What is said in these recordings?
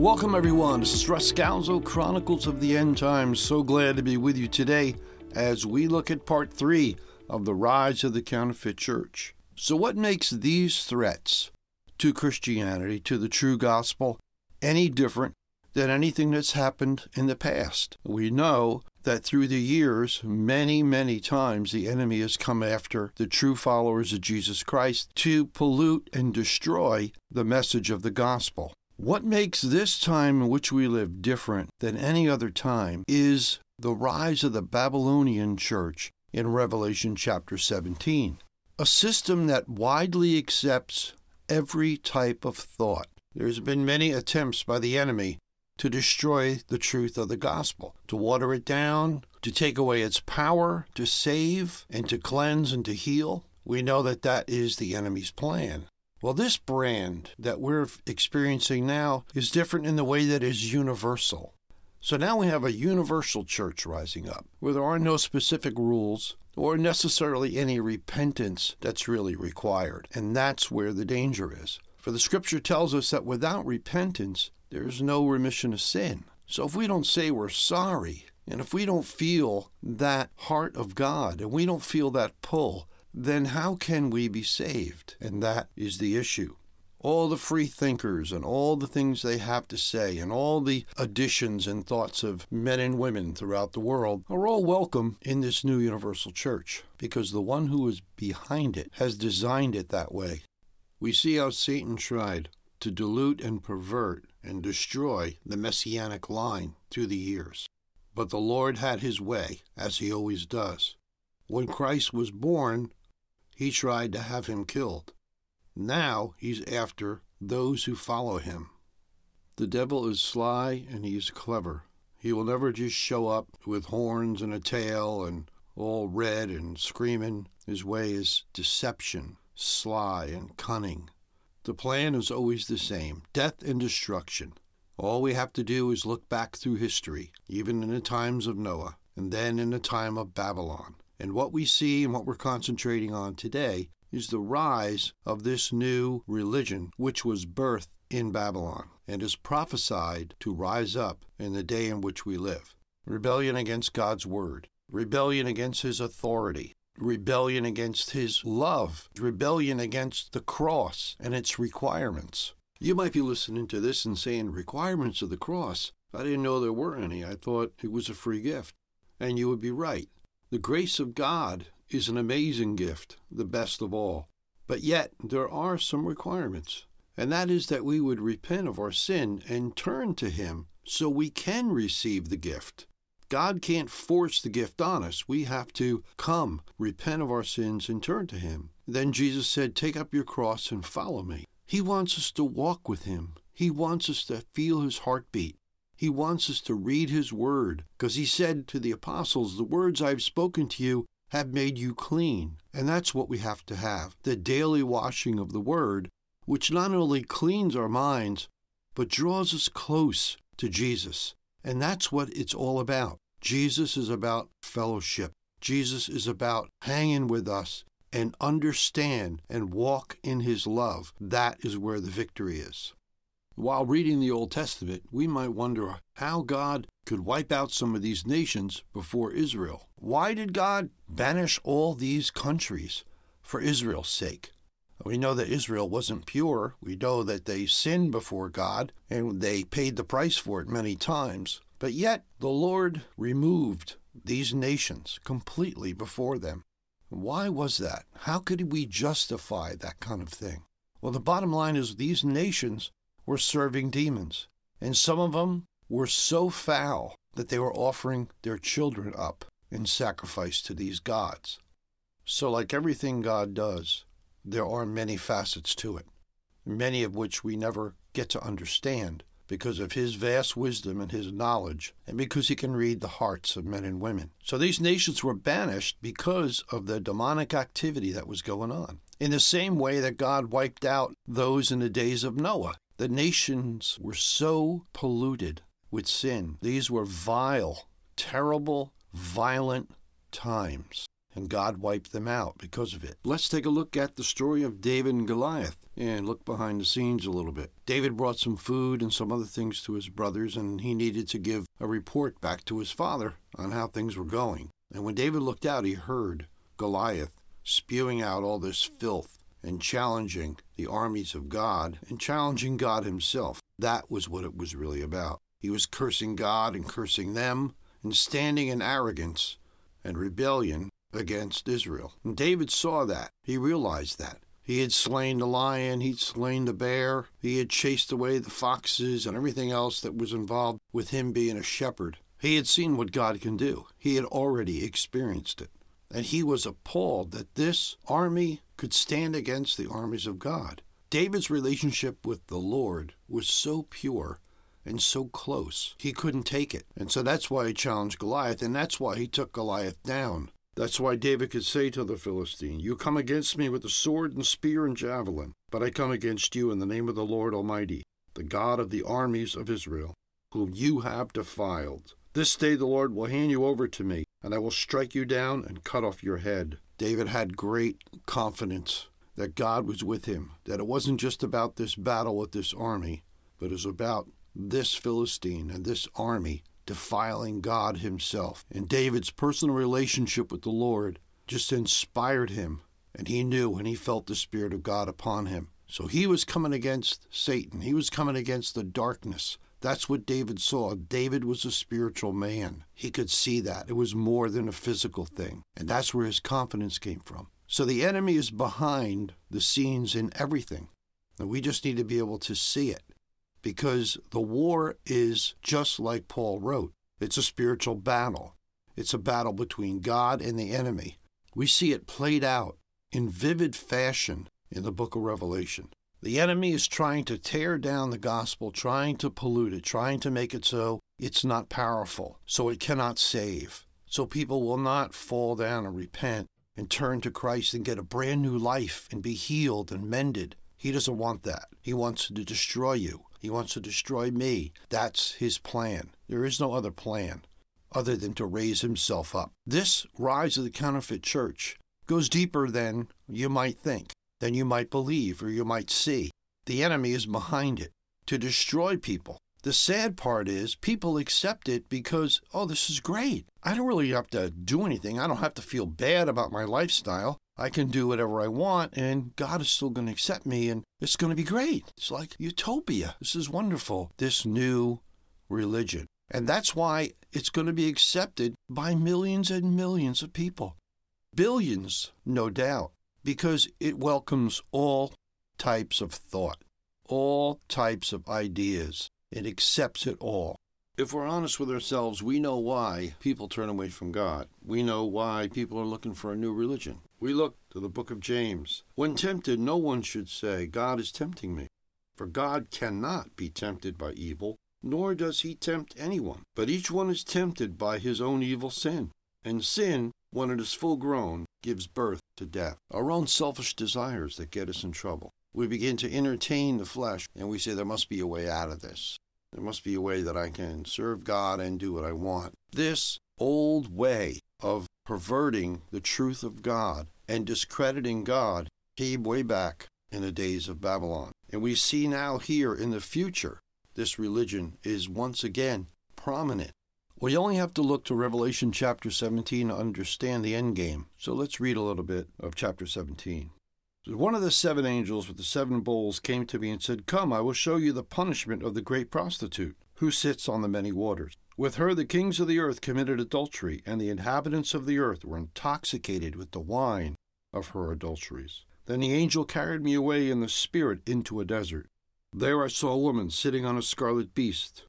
Welcome, everyone. This is Russ Chronicles of the End Times. So glad to be with you today as we look at part three of the rise of the counterfeit church. So, what makes these threats to Christianity, to the true gospel, any different than anything that's happened in the past? We know that through the years, many, many times, the enemy has come after the true followers of Jesus Christ to pollute and destroy the message of the gospel. What makes this time in which we live different than any other time is the rise of the Babylonian church in Revelation chapter 17, a system that widely accepts every type of thought. There's been many attempts by the enemy to destroy the truth of the gospel, to water it down, to take away its power, to save and to cleanse and to heal. We know that that is the enemy's plan. Well, this brand that we're experiencing now is different in the way that is universal. So now we have a universal church rising up where there are no specific rules or necessarily any repentance that's really required. And that's where the danger is. For the scripture tells us that without repentance, there's no remission of sin. So if we don't say we're sorry, and if we don't feel that heart of God, and we don't feel that pull, then how can we be saved? And that is the issue. All the free thinkers and all the things they have to say and all the additions and thoughts of men and women throughout the world are all welcome in this new universal church because the one who is behind it has designed it that way. We see how Satan tried to dilute and pervert and destroy the messianic line through the years. But the Lord had his way, as he always does. When Christ was born, he tried to have him killed. Now he's after those who follow him. The devil is sly and he is clever. He will never just show up with horns and a tail and all red and screaming. His way is deception, sly and cunning. The plan is always the same death and destruction. All we have to do is look back through history, even in the times of Noah, and then in the time of Babylon. And what we see and what we're concentrating on today is the rise of this new religion, which was birthed in Babylon and is prophesied to rise up in the day in which we live. Rebellion against God's word, rebellion against his authority, rebellion against his love, rebellion against the cross and its requirements. You might be listening to this and saying, Requirements of the cross? I didn't know there were any. I thought it was a free gift. And you would be right. The grace of God is an amazing gift, the best of all. But yet, there are some requirements, and that is that we would repent of our sin and turn to Him so we can receive the gift. God can't force the gift on us. We have to come, repent of our sins, and turn to Him. Then Jesus said, Take up your cross and follow me. He wants us to walk with Him. He wants us to feel His heartbeat. He wants us to read His Word, because He said to the apostles, The words I've spoken to you have made you clean. And that's what we have to have the daily washing of the Word, which not only cleans our minds, but draws us close to Jesus. And that's what it's all about. Jesus is about fellowship. Jesus is about hanging with us and understand and walk in his love. That is where the victory is. While reading the Old Testament, we might wonder how God could wipe out some of these nations before Israel. Why did God banish all these countries for Israel's sake? We know that Israel wasn't pure. We know that they sinned before God and they paid the price for it many times. But yet the Lord removed these nations completely before them. Why was that? How could we justify that kind of thing? Well, the bottom line is these nations were serving demons. And some of them were so foul that they were offering their children up in sacrifice to these gods. So, like everything God does, there are many facets to it, many of which we never get to understand because of his vast wisdom and his knowledge, and because he can read the hearts of men and women. So these nations were banished because of the demonic activity that was going on. In the same way that God wiped out those in the days of Noah. The nations were so polluted with sin. These were vile, terrible, violent times. and God wiped them out because of it. Let's take a look at the story of David and Goliath and look behind the scenes a little bit. David brought some food and some other things to his brothers, and he needed to give a report back to his father on how things were going. And when David looked out, he heard Goliath spewing out all this filth and challenging the armies of God and challenging God himself. That was what it was really about. He was cursing God and cursing them and standing in arrogance and rebellion against Israel. And David saw that. He realized that. He had slain the lion, he'd slain the bear, he had chased away the foxes and everything else that was involved with him being a shepherd. He had seen what God can do. He had already experienced it. And he was appalled that this army could stand against the armies of God. David's relationship with the Lord was so pure and so close, he couldn't take it. And so that's why he challenged Goliath, and that's why he took Goliath down. That's why David could say to the Philistine, You come against me with the sword and spear and javelin, but I come against you in the name of the Lord Almighty, the God of the armies of Israel, whom you have defiled. This day the Lord will hand you over to me, and I will strike you down and cut off your head. David had great confidence that God was with him, that it wasn't just about this battle with this army, but it was about this Philistine and this army defiling God himself. And David's personal relationship with the Lord just inspired him, and he knew and he felt the Spirit of God upon him. So he was coming against Satan, he was coming against the darkness. That's what David saw. David was a spiritual man. He could see that. It was more than a physical thing. And that's where his confidence came from. So the enemy is behind the scenes in everything. And we just need to be able to see it because the war is just like Paul wrote it's a spiritual battle. It's a battle between God and the enemy. We see it played out in vivid fashion in the book of Revelation. The enemy is trying to tear down the gospel, trying to pollute it, trying to make it so it's not powerful, so it cannot save. So people will not fall down and repent and turn to Christ and get a brand new life and be healed and mended. He doesn't want that. He wants to destroy you. He wants to destroy me. That's his plan. There is no other plan other than to raise himself up. This rise of the counterfeit church goes deeper than you might think, than you might believe or you might see. The enemy is behind it to destroy people. The sad part is people accept it because, oh, this is great. I don't really have to do anything. I don't have to feel bad about my lifestyle. I can do whatever I want, and God is still going to accept me, and it's going to be great. It's like utopia. This is wonderful. This new religion. And that's why it's going to be accepted by millions and millions of people. Billions, no doubt, because it welcomes all types of thought, all types of ideas. It accepts it all. If we're honest with ourselves, we know why people turn away from God. We know why people are looking for a new religion. We look to the book of James. When tempted, no one should say, God is tempting me. For God cannot be tempted by evil, nor does he tempt anyone. But each one is tempted by his own evil sin. And sin, when it is full grown, gives birth to death. Our own selfish desires that get us in trouble. We begin to entertain the flesh, and we say, There must be a way out of this. There must be a way that I can serve God and do what I want. This old way of perverting the truth of God and discrediting God came way back in the days of Babylon. And we see now here in the future, this religion is once again prominent. We only have to look to Revelation chapter 17 to understand the end game. So let's read a little bit of chapter 17. One of the seven angels with the seven bowls came to me and said, Come, I will show you the punishment of the great prostitute, who sits on the many waters. With her the kings of the earth committed adultery, and the inhabitants of the earth were intoxicated with the wine of her adulteries. Then the angel carried me away in the spirit into a desert. There I saw a woman sitting on a scarlet beast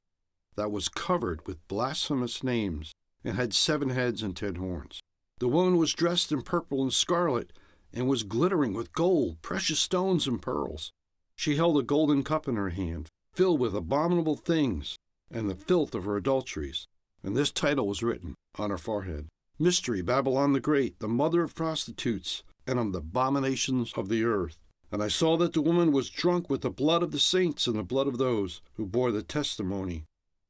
that was covered with blasphemous names, and had seven heads and ten horns. The woman was dressed in purple and scarlet and was glittering with gold, precious stones, and pearls. She held a golden cup in her hand, filled with abominable things and the filth of her adulteries. And this title was written on her forehead Mystery, Babylon the Great, the mother of prostitutes and of the abominations of the earth. And I saw that the woman was drunk with the blood of the saints and the blood of those who bore the testimony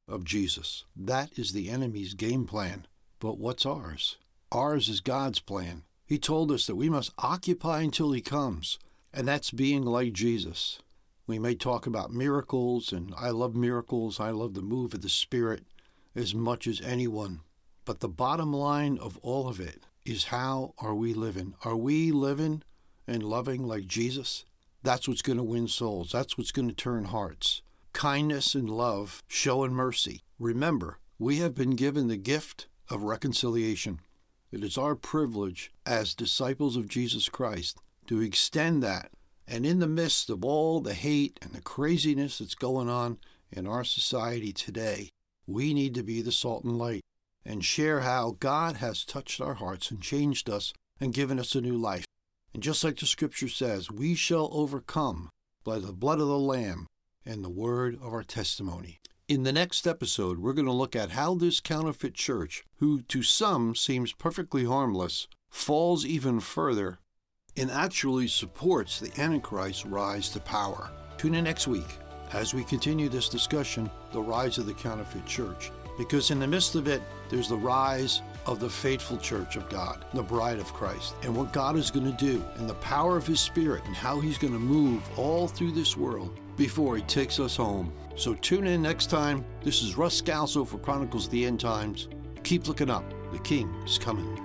of Jesus. That is the enemy's game plan. But what's ours? Ours is God's plan. He told us that we must occupy until He comes, and that's being like Jesus. We may talk about miracles, and I love miracles. I love the move of the Spirit as much as anyone. But the bottom line of all of it is how are we living? Are we living and loving like Jesus? That's what's going to win souls. That's what's going to turn hearts. Kindness and love, show and mercy. Remember, we have been given the gift of reconciliation. It is our privilege as disciples of Jesus Christ to extend that. And in the midst of all the hate and the craziness that's going on in our society today, we need to be the salt and light and share how God has touched our hearts and changed us and given us a new life. And just like the scripture says, we shall overcome by the blood of the Lamb and the word of our testimony. In the next episode, we're going to look at how this counterfeit church, who to some seems perfectly harmless, falls even further and actually supports the Antichrist's rise to power. Tune in next week as we continue this discussion, The Rise of the Counterfeit Church because in the midst of it, there's the rise of the faithful church of God, the bride of Christ, and what God is going to do, and the power of His Spirit, and how He's going to move all through this world before He takes us home. So tune in next time. This is Russ Scalzo for Chronicles of the End Times. Keep looking up. The King is coming.